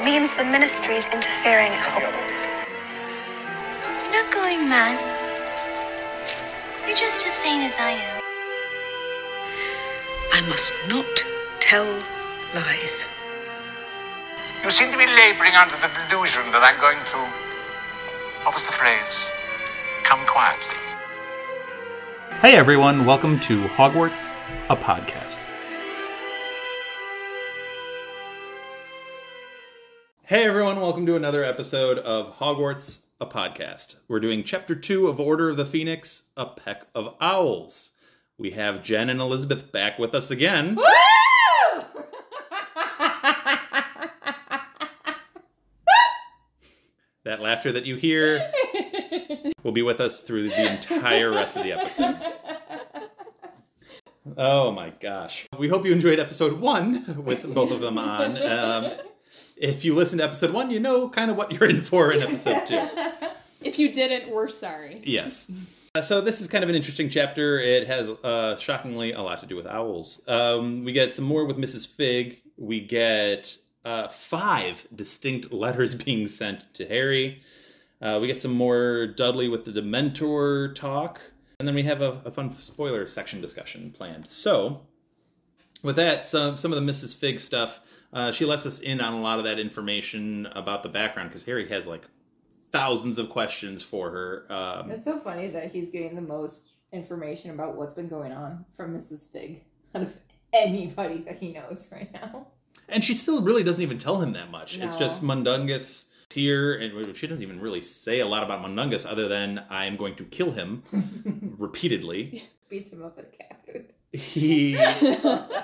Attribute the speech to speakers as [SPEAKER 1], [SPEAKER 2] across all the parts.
[SPEAKER 1] means the ministry's interfering at Hogwarts.
[SPEAKER 2] You're not going mad. You're just as sane as I am.
[SPEAKER 3] I must not tell lies.
[SPEAKER 4] You seem to be laboring under the delusion that I'm going to. What was the phrase? Come quietly.
[SPEAKER 5] Hey everyone, welcome to Hogwarts, a podcast. Hey everyone, welcome to another episode of Hogwarts, a podcast. We're doing chapter two of Order of the Phoenix, A Peck of Owls. We have Jenn and Elizabeth back with us again. That laughter that you hear will be with us through the entire rest of the episode. Oh my gosh. We hope you enjoyed episode one with both of them on. Um, if you listen to episode one, you know kind of what you're in for in episode two.
[SPEAKER 6] If you didn't, we're sorry.
[SPEAKER 5] Yes. Uh, so this is kind of an interesting chapter. It has, uh, shockingly, a lot to do with owls. Um, we get some more with Mrs. Figg. We get uh, five distinct letters being sent to Harry. Uh, we get some more Dudley with the Dementor talk, and then we have a, a fun spoiler section discussion planned. So, with that, some some of the Mrs. Figg stuff, uh, she lets us in on a lot of that information about the background because Harry has like thousands of questions for her. Um,
[SPEAKER 7] It's so funny that he's getting the most information about what's been going on from Mrs. Figg out of anybody that he knows right now.
[SPEAKER 5] And she still really doesn't even tell him that much. It's just Mundungus here, and she doesn't even really say a lot about Mundungus other than I am going to kill him repeatedly.
[SPEAKER 7] Beats him up with a cat food.
[SPEAKER 5] He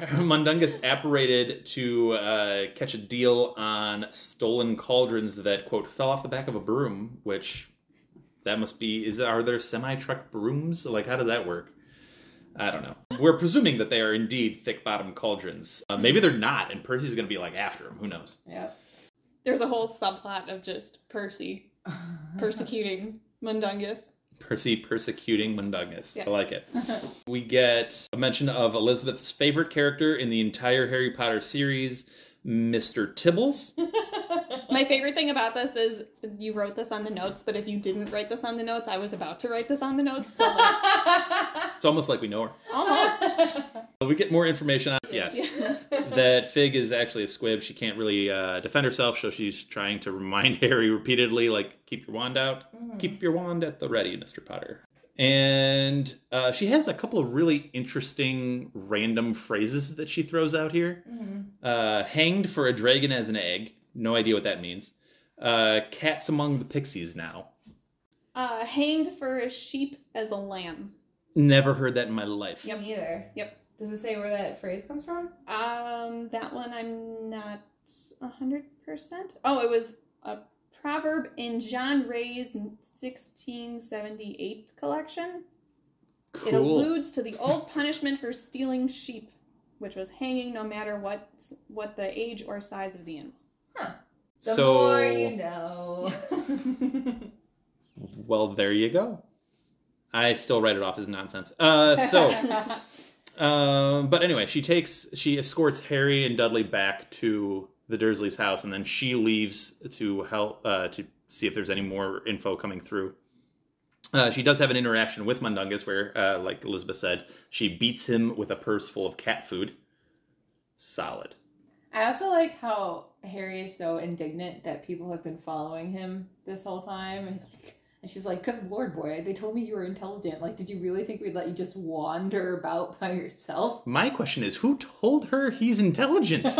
[SPEAKER 5] Mundungus apparated to uh, catch a deal on stolen cauldrons that quote fell off the back of a broom, which that must be is are there semi truck brooms? Like how does that work? I don't know. We're presuming that they are indeed thick bottom cauldrons. Uh, maybe they're not, and Percy's going to be like after him. Who knows?
[SPEAKER 7] Yep.
[SPEAKER 6] There's a whole subplot of just Percy persecuting Mundungus.
[SPEAKER 5] Percy persecuting Mundungus.
[SPEAKER 6] Yeah.
[SPEAKER 5] I like it. we get a mention of Elizabeth's favorite character in the entire Harry Potter series, Mr. Tibbles.
[SPEAKER 6] My favorite thing about this is you wrote this on the notes, but if you didn't write this on the notes, I was about to write this on the notes. So like,
[SPEAKER 5] It's almost like we know her.
[SPEAKER 6] almost.
[SPEAKER 5] We get more information on yes that Figg is actually a squib. She can't really uh, defend herself, so she's trying to remind Harry repeatedly, like, keep your wand out, keep your wand at the ready, Mister Potter. And uh, she has a couple of really interesting random phrases that she throws out here. Uh, hanged for a dragon as an egg. No idea what that means. Uh, cats among the pixies now.
[SPEAKER 6] Uh, hanged for a sheep as a lamb.
[SPEAKER 5] Never heard that in my life.
[SPEAKER 7] Yep. Me either.
[SPEAKER 6] Yep.
[SPEAKER 7] Does it say where that phrase comes from?
[SPEAKER 6] Um, that one I'm not a hundred percent. Oh, it was a proverb in John Ray's 1678 collection.
[SPEAKER 5] Cool.
[SPEAKER 6] It alludes to the old punishment for stealing sheep, which was hanging no matter what what the age or size of the animal.
[SPEAKER 7] The
[SPEAKER 5] so,
[SPEAKER 7] more you know.
[SPEAKER 5] well, there you go. I still write it off as nonsense. Uh, so, um, but anyway, she takes, she escorts Harry and Dudley back to the Dursleys' house, and then she leaves to help uh, to see if there's any more info coming through. Uh, she does have an interaction with Mundungus where, uh, like Elizabeth said, she beats him with a purse full of cat food. Solid.
[SPEAKER 7] I also like how Harry is so indignant that people have been following him this whole time. And he's like, and she's like, "Good lord, boy! They told me you were intelligent. Like, did you really think we'd let you just wander about by yourself?"
[SPEAKER 5] My question is, who told her he's intelligent?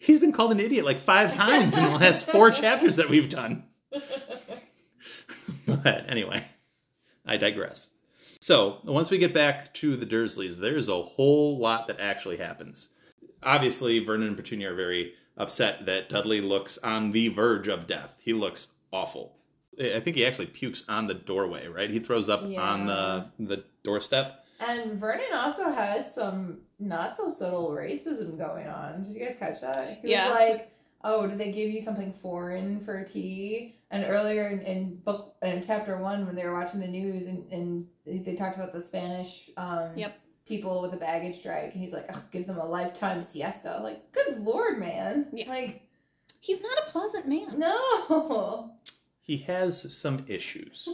[SPEAKER 5] He's been called an idiot like five times in the last four chapters that we've done. but anyway, I digress. So, once we get back to the Dursleys, there's a whole lot that actually happens. Obviously, Vernon and Petunia are very upset that Dudley looks on the verge of death. He looks awful. I think he actually pukes on the doorway, right? He throws up on the the doorstep.
[SPEAKER 7] And Vernon also has some not so subtle racism going on. Did you guys catch that? He
[SPEAKER 6] Yeah.
[SPEAKER 7] was like, "Oh, did they give you something foreign for tea?" And earlier in, in book in chapter one, when they were watching the news and, and they talked about the Spanish um,
[SPEAKER 6] Yep.
[SPEAKER 7] People with a baggage drag, and he's like, oh, give them a lifetime siesta. Like, good lord, man.
[SPEAKER 6] Yeah.
[SPEAKER 7] Like,
[SPEAKER 6] He's not a pleasant man.
[SPEAKER 7] no.
[SPEAKER 5] He has some issues.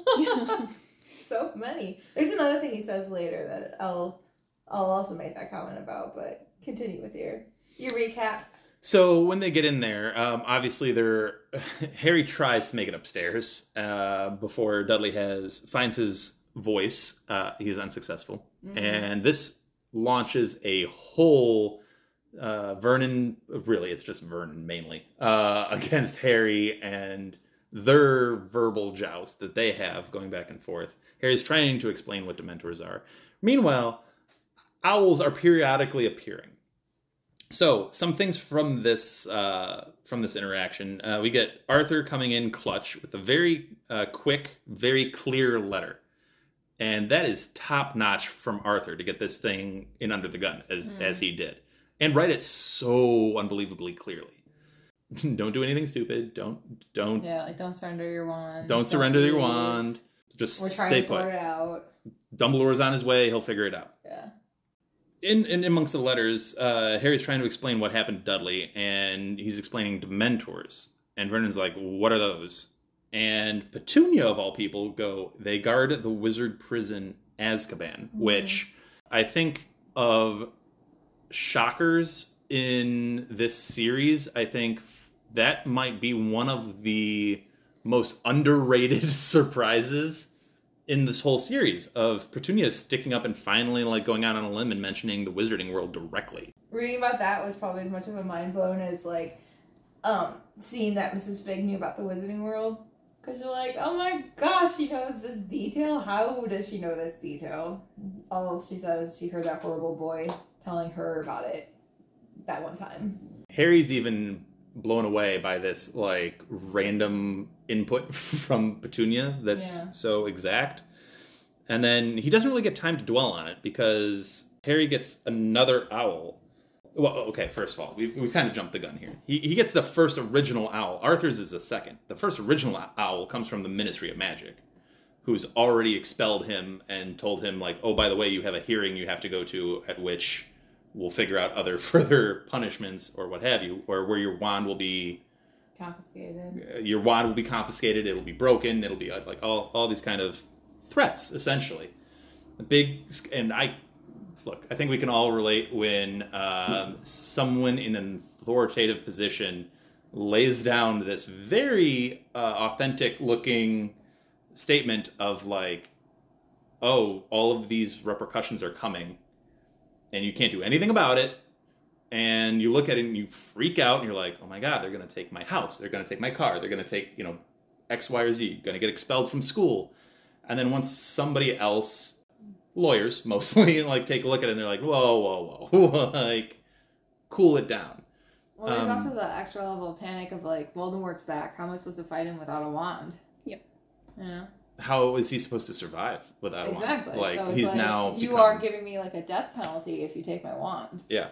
[SPEAKER 7] so many. There's another thing he says later that I'll I'll also make that comment about, but continue with your your recap.
[SPEAKER 5] So when they get in there, um, obviously they're Harry tries to make it upstairs uh, before Dudley has finds his voice. Uh, he's unsuccessful, and this launches a whole uh, Vernon. Really, it's just Vernon mainly uh, against Harry and their verbal joust that they have going back and forth. Harry's trying to explain what Dementors are. Meanwhile, owls are periodically appearing. So some things from this uh, from this interaction, uh, we get Arthur coming in clutch with a very uh, quick, very clear letter, and that is top notch from Arthur to get this thing in under the gun as as he did, and write it so unbelievably clearly. don't do anything stupid. Don't don't
[SPEAKER 7] Yeah, like don't surrender your wand.
[SPEAKER 5] don't surrender your wand. Just
[SPEAKER 7] We're
[SPEAKER 5] stay
[SPEAKER 7] to sort
[SPEAKER 5] put.
[SPEAKER 7] it out.
[SPEAKER 5] Dumbledore's on his way. He'll figure it out.
[SPEAKER 7] Yeah.
[SPEAKER 5] in, in amongst the letters, uh, Harry's trying to explain what happened to Dudley, and he's explaining Dementors. And Vernon's like, "What are those?" And Petunia, of all people, go. They guard the wizard prison Azkaban, which I think of shockers in this series. I think that might be one of the most underrated surprises in this whole series of Petunia sticking up and finally like going out on a limb and mentioning the wizarding world directly.
[SPEAKER 7] Reading about that was probably as much of a mind blown as like um seeing that Mrs. Figg knew about the Wizarding World. Cause you're like, oh my gosh, she knows this detail. How does she know this detail? All she says, is she heard that horrible boy telling her about it that one time.
[SPEAKER 5] Harry's even blown away by this like random input from Petunia that's
[SPEAKER 7] Yeah.
[SPEAKER 5] so exact. And then he doesn't really get time to dwell on it because Harry gets another owl. Well, okay, first of all, we, we kind of jumped the gun here. He, he gets the first original owl. Arthur's is the second. The first original owl comes from the Ministry of Magic, who's already expelled him and told him, like, oh, by the way, you have a hearing you have to go to at which we'll figure out other further punishments or what have you, or where your wand will be
[SPEAKER 7] Confiscated.
[SPEAKER 5] uh, your wand will be confiscated, it'll be broken, it'll be uh, like all, all these kind of threats, essentially. The big, and I, look, I think we can all relate when um, someone in an authoritative position lays down this very uh, authentic looking statement of like, oh, all of these repercussions are coming, and you can't do anything about it. And you look at it and you freak out and you're like oh my god they're going to take my house. They're going to take my car. They're going to take you know x y or z. Going to get expelled from school. And then once somebody else lawyers mostly and like take a look at it and they're like whoa whoa whoa like cool it down
[SPEAKER 7] Well, there's
[SPEAKER 5] Um,
[SPEAKER 7] also the extra level of panic of like, Voldemort's back. How am I supposed to fight him without a wand?
[SPEAKER 6] Yep.
[SPEAKER 7] Yeah.
[SPEAKER 5] how is he supposed to survive without
[SPEAKER 7] Exactly.
[SPEAKER 5] one like
[SPEAKER 7] so
[SPEAKER 5] he's
[SPEAKER 7] like,
[SPEAKER 5] now
[SPEAKER 7] you
[SPEAKER 5] become-
[SPEAKER 7] are giving me like a death penalty if you take my wand.
[SPEAKER 5] Yeah.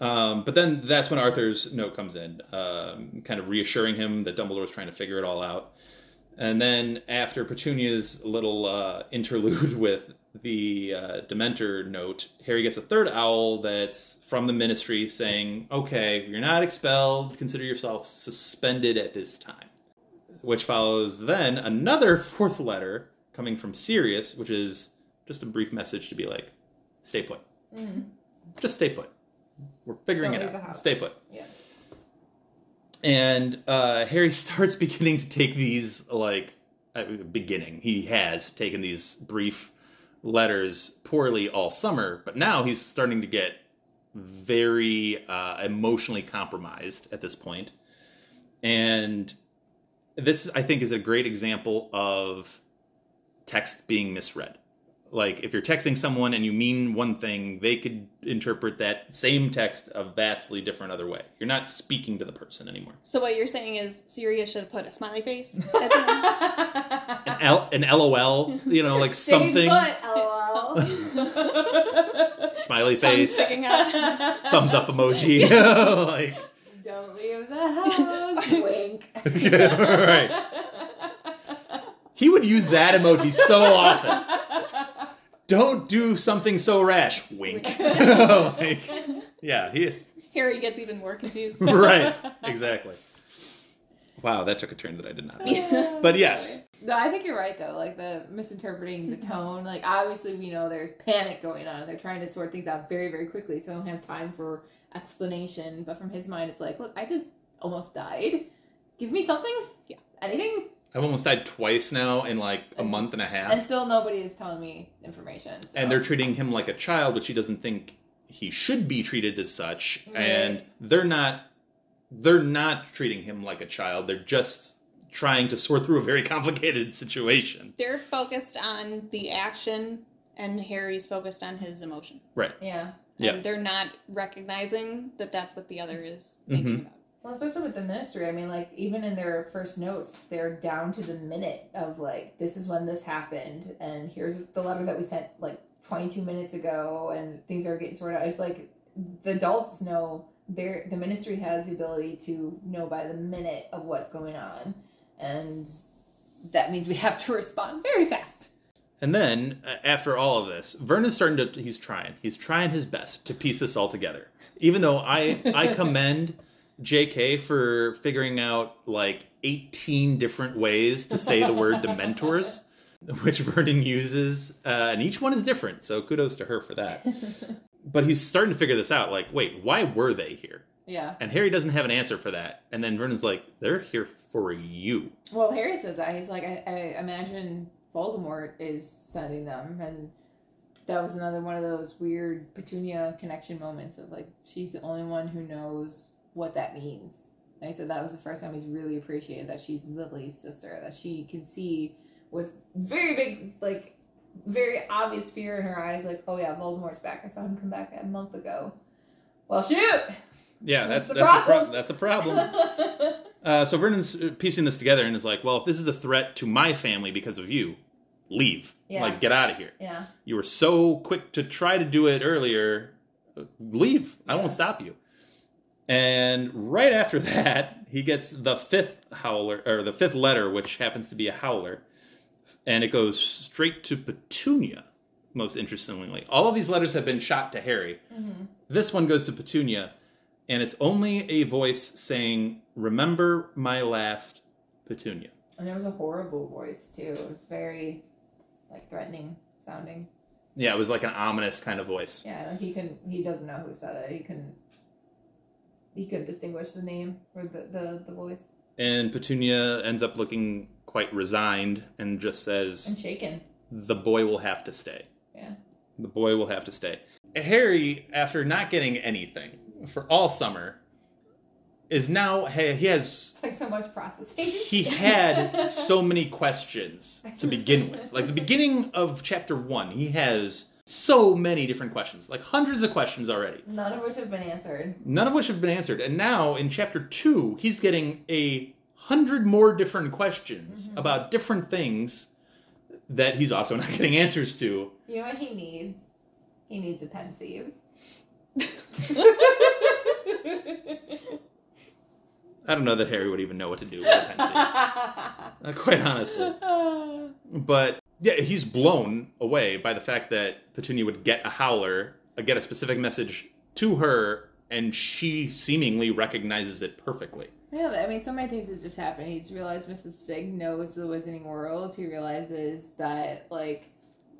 [SPEAKER 5] Um, but then that's when Arthur's note comes in, um, kind of reassuring him that Dumbledore's trying to figure it all out. And then after Petunia's little uh, interlude with the uh, Dementor note, Harry gets a third owl that's from the Ministry saying, "Okay, you're not expelled. Consider yourself suspended at this time." Which follows then another fourth letter coming from Sirius, which is just a brief message to be like, "Stay put." Just stay put. We're figuring
[SPEAKER 7] Don't
[SPEAKER 5] it out. Stay put.
[SPEAKER 7] Yeah.
[SPEAKER 5] And uh, Harry starts beginning to take these like beginning. He has taken these brief letters poorly all summer, but now he's starting to get very uh, emotionally compromised at this point. And this, I think, is a great example of text being misread. Like if you're texting someone and you mean one thing, they could interpret that same text a vastly different other way. You're not speaking to the person anymore.
[SPEAKER 6] So what you're saying is Sirius should have put a smiley face at the end?
[SPEAKER 5] An, L, an LOL, you know, like something,
[SPEAKER 7] Stay put, lol.
[SPEAKER 5] smiley face,
[SPEAKER 6] sticking out.
[SPEAKER 5] thumbs up emoji, like
[SPEAKER 7] Don't leave the house. Wink.
[SPEAKER 5] right. He would use that emoji so often. Don't do something so rash. Wink. Like, yeah, he,
[SPEAKER 6] Harry gets even more confused.
[SPEAKER 5] right, exactly. Wow, that took a turn that I did not. know. But yes,
[SPEAKER 7] No, I think you're right though. Like the misinterpreting
[SPEAKER 6] Mm-hmm.
[SPEAKER 7] the tone. Like obviously we know there's panic going on. They're trying to sort things out very, very quickly, so they don't have time for explanation. But from his mind, it's like, look, I just almost died. Give me something.
[SPEAKER 6] Yeah.
[SPEAKER 7] Anything.
[SPEAKER 5] I've almost died twice now in like a month and a half.
[SPEAKER 7] And still nobody is telling me information. So.
[SPEAKER 5] and they're treating him like a child, which he doesn't think he should be treated as such.
[SPEAKER 7] Right.
[SPEAKER 5] And they're not they're not treating him like a child. They're just trying to sort through a very complicated situation.
[SPEAKER 6] They're focused on the action, and Harry's focused on his emotion.
[SPEAKER 5] Right.
[SPEAKER 7] yeah.
[SPEAKER 5] Yeah.
[SPEAKER 6] They're not recognizing that that's what the other is thinking
[SPEAKER 5] Mhm.
[SPEAKER 6] about.
[SPEAKER 7] Well, especially with the ministry, I mean, like even in their first notes, they're down to the minute of like, this is when this happened, and here's the letter that we sent like 22 minutes ago, and things are getting sorted out. It's like the adults know their the ministry has the ability to know by the minute of what's going on, and that means we have to respond very fast.
[SPEAKER 5] And then uh, after all of this, Vernon's starting to he's trying. He's trying his best to piece this all together. Even though I I commend JK for figuring out like 18 different ways to say the word dementors, which Vernon uses, uh, and each one is different. So kudos to her for that. But he's starting to figure this out. Like, wait, why were they here?
[SPEAKER 7] Yeah.
[SPEAKER 5] And Harry doesn't have an answer for that. And then Vernon's like, they're here for you.
[SPEAKER 7] Well, Harry says that he's like, I, I imagine Voldemort is sending them, and that was another one of those weird Petunia connection moments of like she's the only one who knows what that means. And he said that was the first time he's really appreciated that she's Lily's sister, that she can see with very big, like, very obvious fear in her eyes, like, oh yeah, Voldemort's back. I saw him come back a month ago. Well, shoot.
[SPEAKER 5] Yeah, that's
[SPEAKER 7] That's
[SPEAKER 5] that's
[SPEAKER 7] a
[SPEAKER 5] pro-
[SPEAKER 7] problem.
[SPEAKER 5] that's a problem. Uh, so Vernon's uh, piecing this together and is like, well, if this is a threat to my family because of you, leave.
[SPEAKER 7] Yeah.
[SPEAKER 5] Like, get out of here.
[SPEAKER 7] yeah.
[SPEAKER 5] You were so quick to try to do it earlier. uh, Leave. I won't stop you. And right after that, he gets the fifth howler, or the fifth letter, which happens to be a howler. And it goes straight to Petunia, most interestingly. All of these letters have been shot to Harry. Mm-hmm. This one goes to Petunia, and it's only a voice saying, Remember my last Petunia.
[SPEAKER 7] And it was a horrible voice too. It was very like threatening sounding.
[SPEAKER 5] Yeah, it was like an ominous kind of voice.
[SPEAKER 7] Yeah, he can he doesn't know who said it. He can he couldn't distinguish the name or the, the, the voice.
[SPEAKER 5] And Petunia ends up looking quite resigned and just says, And
[SPEAKER 7] shaken.
[SPEAKER 5] The boy will have to stay.
[SPEAKER 7] Yeah.
[SPEAKER 5] The boy will have to stay. Harry, after not getting anything for all summer, is now, he he has
[SPEAKER 7] It's like so much processing.
[SPEAKER 5] he had so many questions to begin with. Like the beginning of chapter one, he has so many different questions, like hundreds of questions already,
[SPEAKER 7] None of which have been answered.
[SPEAKER 5] none of which have been answered. And now in chapter two, he's getting a hundred more different questions mm-hmm. about different things that he's also not getting answers to.
[SPEAKER 7] You know what he needs? He needs a pensieve.
[SPEAKER 5] I don't know that Harry would even know what to do with a pencil, quite honestly. But yeah, he's blown away by the fact that Petunia would get a howler, uh, get a specific message to her, and she seemingly recognizes it perfectly.
[SPEAKER 7] Yeah, I mean, so many things have just happened. He's realized Mrs. Figg knows the Wizarding World. He realizes that, like,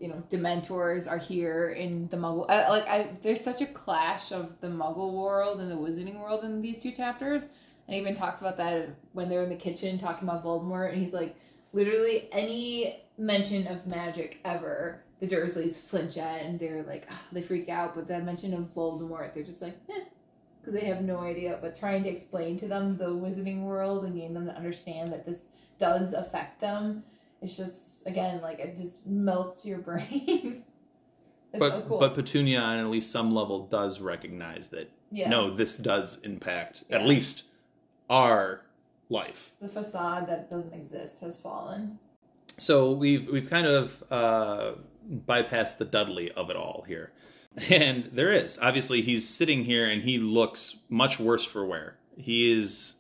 [SPEAKER 7] you know, Dementors are here in the Muggle. Like, I there's such a clash of the Muggle world and the Wizarding world in these two chapters. And he even talks about that when they're in the kitchen talking about Voldemort. And he's like, literally any mention of magic ever, the Dursleys flinch at, and they're like, ah, they freak out. But that mention of Voldemort, they're just like, eh because they have no idea. But trying to explain to them the wizarding world and getting them to understand that this does affect them, it's just again like it just melts your brain.
[SPEAKER 5] but
[SPEAKER 7] so cool.
[SPEAKER 5] but Petunia, on at least some level, does recognize that
[SPEAKER 7] yeah,
[SPEAKER 5] no, this does impact at least our life.
[SPEAKER 7] the facade that doesn't exist has fallen.
[SPEAKER 5] So we've we've kind of uh, bypassed the Dudley of it all here, and there is obviously he's sitting here and he looks much worse for wear. He is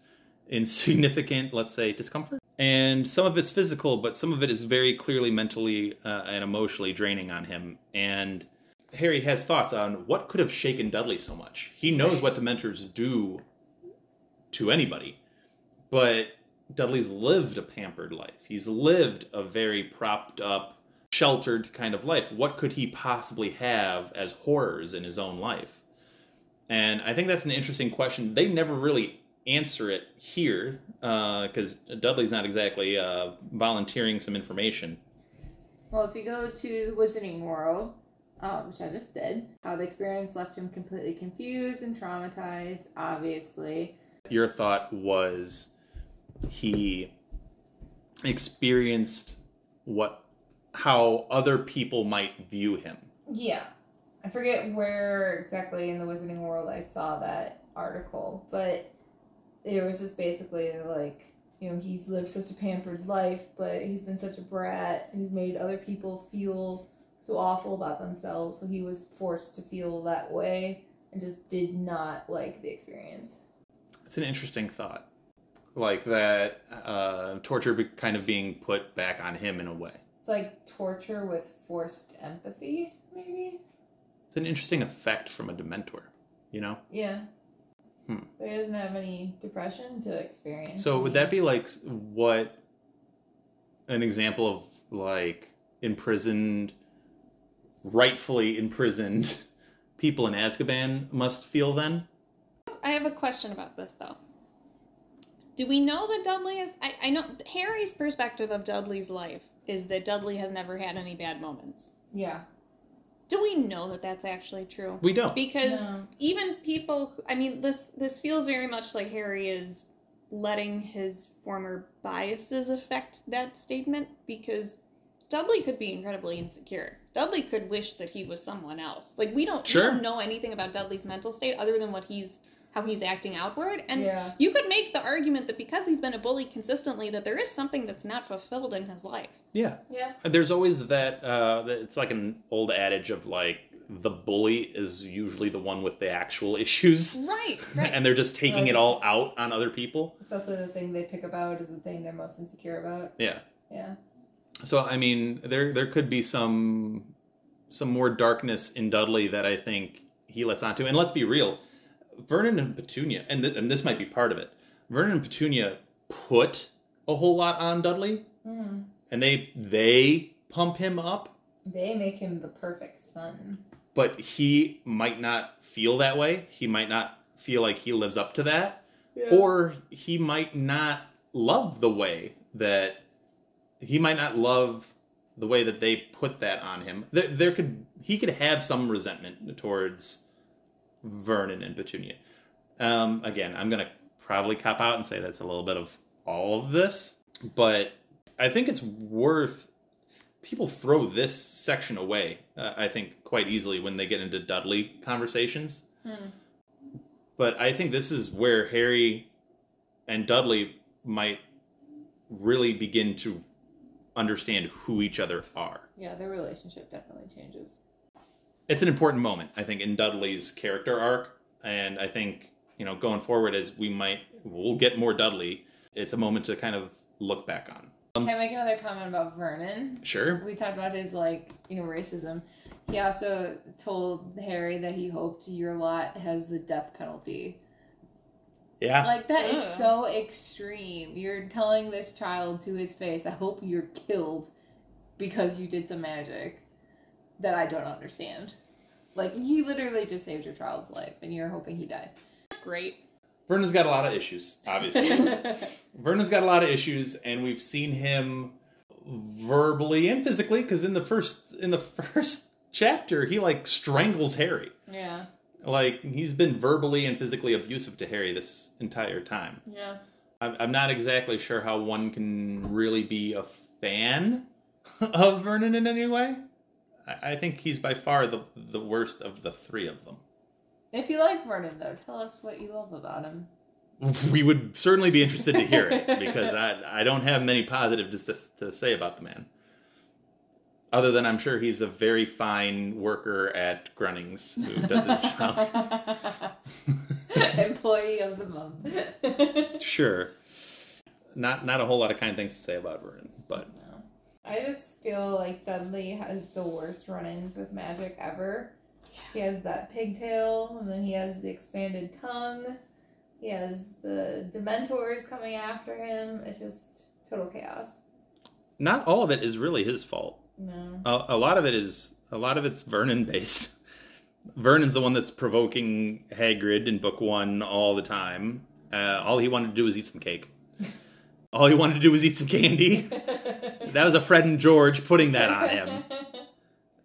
[SPEAKER 5] in significant, let's say, discomfort. and some of it's physical, but some of it is very clearly mentally uh, and emotionally draining on him. And Harry has thoughts on what could have shaken Dudley so much. He knows what Dementors do to anybody, but Dudley's lived a pampered life. He's lived a very propped up, sheltered kind of life. What could he possibly have as horrors in his own life? And I think that's an interesting question. They never really answer it here because Dudley's not exactly uh, volunteering some information.
[SPEAKER 7] Well, if you go to the Wizarding World, um, which I just did, how the experience left him completely confused and traumatized, obviously.
[SPEAKER 5] Your thought was he experienced what how other people might view him.
[SPEAKER 7] Yeah. I forget where exactly in the Wizarding World I saw that article, but it was just basically like, you know, he's lived such a pampered life, but he's been such a brat, and he's made other people feel so awful about themselves, so he was forced to feel that way and just did not like the experience.
[SPEAKER 5] It's an interesting thought, like that uh, torture be- kind of being put back on him in a way.
[SPEAKER 7] It's like torture with forced empathy, maybe?
[SPEAKER 5] It's an interesting effect from a Dementor, you know.
[SPEAKER 7] Yeah.
[SPEAKER 5] Hmm.
[SPEAKER 7] But he doesn't have any depression to experience.
[SPEAKER 5] So would that be like what an example of like imprisoned, rightfully imprisoned people in Azkaban must feel then?
[SPEAKER 6] I have a question about this though. Do we know that Dudley is? I, I know Harry's perspective of Dudley's life is that Dudley has never had any bad moments.
[SPEAKER 7] Yeah.
[SPEAKER 6] Do we know that that's actually true?
[SPEAKER 5] We don't.
[SPEAKER 6] Because
[SPEAKER 7] No.
[SPEAKER 6] even people, I mean, this this feels very much like Harry is letting his former biases affect that statement. Because Dudley could be incredibly insecure. Dudley could wish that he was someone else. Like we don't,
[SPEAKER 5] Sure.
[SPEAKER 6] we don't know anything about Dudley's mental state other than what he's how he's acting outward. And
[SPEAKER 7] Yeah.
[SPEAKER 6] you could make the argument that because he's been a bully consistently, that there is something that's not fulfilled in his life.
[SPEAKER 5] Yeah.
[SPEAKER 7] Yeah.
[SPEAKER 5] There's always that. Uh, it's like an old adage of like the bully is usually the one with the actual issues,
[SPEAKER 6] Right. Right.
[SPEAKER 5] and they're just taking it all out on other people.
[SPEAKER 7] Especially the thing they pick about is the thing they're most insecure about.
[SPEAKER 5] Yeah.
[SPEAKER 7] Yeah.
[SPEAKER 5] So I mean, there there could be some some more darkness in Dudley that I think he lets onto. And let's be real, Vernon and Petunia, and th- and this might be part of it. Vernon and Petunia put a whole lot on Dudley,
[SPEAKER 7] hmm
[SPEAKER 5] and they they pump him up,
[SPEAKER 7] They make him the perfect son.
[SPEAKER 5] but he might not feel that way. He might not feel like he lives up to that, or he might not love the way that he might not love the way that they put that on him. There, there could he could have some resentment towards Vernon and Petunia. Um, again, I'm gonna probably cop out and say that's a little bit of all of this, but I think it's worth. People throw this section away, uh, I think, quite easily when they get into Dudley conversations.
[SPEAKER 7] Hmm.
[SPEAKER 5] But I think this is where Harry and Dudley might really begin to understand who each other are.
[SPEAKER 7] Yeah, their relationship definitely changes.
[SPEAKER 5] It's an important moment, I think, in Dudley's character arc, and I think you know going forward as we might we'll get more Dudley. It's a moment to kind of look back on.
[SPEAKER 7] Um, Can I make another comment about Vernon?
[SPEAKER 5] Sure.
[SPEAKER 7] We talked about his like, you know, racism. He also told Harry that he hoped your lot has the death penalty.
[SPEAKER 5] Yeah.
[SPEAKER 7] Like that is
[SPEAKER 6] Ugh.
[SPEAKER 7] so extreme. You're telling this child to his face, "I hope you're killed because you did some magic that I don't understand." Like he literally just saved your child's life, and you're hoping he dies.
[SPEAKER 6] Great.
[SPEAKER 5] Vernon's got a lot of issues, obviously. Vernon's got a lot of issues, and we've seen him verbally and physically. Because in the first in the first chapter, he like strangles Harry.
[SPEAKER 7] yeah,
[SPEAKER 5] Like he's been verbally and physically abusive to Harry this entire time.
[SPEAKER 7] yeah.
[SPEAKER 5] I'm, I'm not exactly sure how one can really be a fan of Vernon in any way. I, think he's by far the the worst of the three of them.
[SPEAKER 7] If you like Vernon, though, tell us what you love about him.
[SPEAKER 5] We would certainly be interested to hear it because I I don't have many positive to, to say about the man. Other than I'm sure he's a very fine worker at Grunnings who does his job.
[SPEAKER 7] Employee of the month.
[SPEAKER 5] Sure. not not a whole lot of kind things to say about Vernon, but
[SPEAKER 7] I just feel like Dudley has the worst run-ins with magic ever. He has that pigtail, and then he has the expanded tongue. He has the Dementors coming after him. It's just total chaos.
[SPEAKER 5] not all of it is really his fault.
[SPEAKER 7] No.
[SPEAKER 5] A, a lot of it is a lot of it's Vernon based. Vernon's the one that's provoking Hagrid in book one all the time. Uh, all he wanted to do was eat some cake. All he wanted to do was eat some candy. That was a Fred and George putting that on him.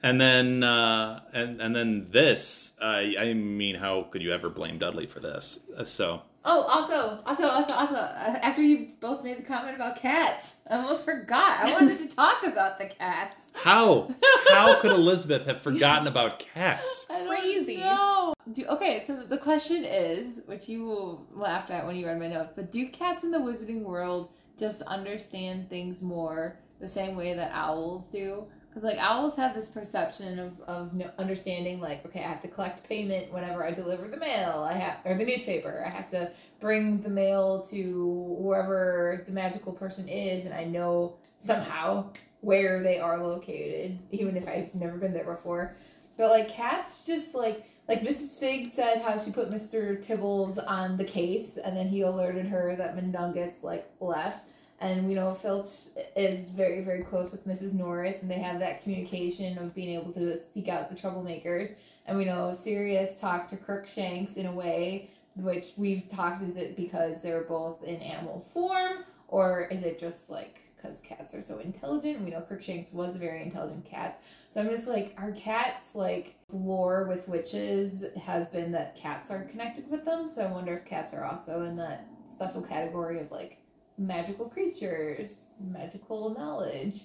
[SPEAKER 5] And then, uh, and and then this. Uh, I mean, how could you ever blame Dudley for this? Uh, so
[SPEAKER 7] Oh, also, also, also, also, uh, after you both made the comment about cats, I almost forgot. I wanted to talk about the cats.
[SPEAKER 5] how how could Elizabeth have forgotten about cats?
[SPEAKER 6] Crazy.
[SPEAKER 7] know. Do, okay, so the question is, which you laughed at when you read my notes, but do cats in the wizarding world just understand things more the same way that owls do? Because like owls have this perception of of understanding, like okay, I have to collect payment whenever I deliver the mail. I have or the newspaper. I have to bring the mail to wherever the magical person is, and I know somehow where they are located, even if I've never been there before. But like cats, just like like Mrs. Figg said how she put Mr. Tibbles on the case, and then he alerted her that Mundungus like left. And we know Filch is very very close with Mrs. Norris, and they have that communication of being able to seek out the troublemakers. And we know Sirius talked to Crookshanks in a way which we've talked. Is it because they're both in animal form, or is it just like because cats are so intelligent? We know Crookshanks was a very intelligent cat. So I'm just like, are cats like lore with witches has been that cats are connected with them? So I wonder if cats are also in that special category of like magical creatures, magical knowledge.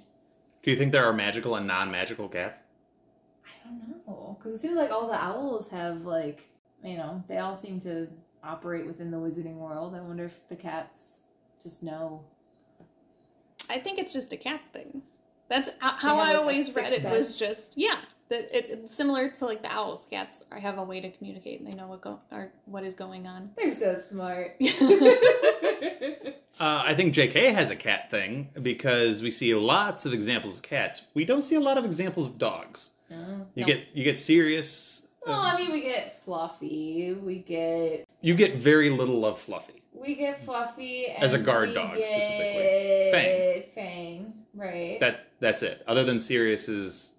[SPEAKER 5] Do you think there are magical and non-magical cats?
[SPEAKER 7] I don't know. Because it seems like all the owls have, like, you know, they all seem to operate within the wizarding world. I wonder if the cats just know.
[SPEAKER 6] I think it's just a cat thing. That's uh, how I always
[SPEAKER 7] sixth
[SPEAKER 6] read it. Was just yeah, that it, it's similar to like the owls. Cats are, have a way to communicate, and they know what go or what is going on.
[SPEAKER 7] They're so smart.
[SPEAKER 5] Uh, I think J.K. has a cat thing because we see lots of examples of cats. We don't see a lot of examples of dogs.
[SPEAKER 7] No.
[SPEAKER 5] You
[SPEAKER 6] No.
[SPEAKER 5] get you get Sirius.
[SPEAKER 7] Well,
[SPEAKER 5] uh,
[SPEAKER 7] I mean, we get Fluffy, we get
[SPEAKER 5] you get very little of Fluffy.
[SPEAKER 7] we get Fluffy and
[SPEAKER 5] As a guard
[SPEAKER 7] we
[SPEAKER 5] dog,
[SPEAKER 7] get
[SPEAKER 5] specifically. Fang.
[SPEAKER 7] Fang, right?
[SPEAKER 5] That that's it. Other than Sirius's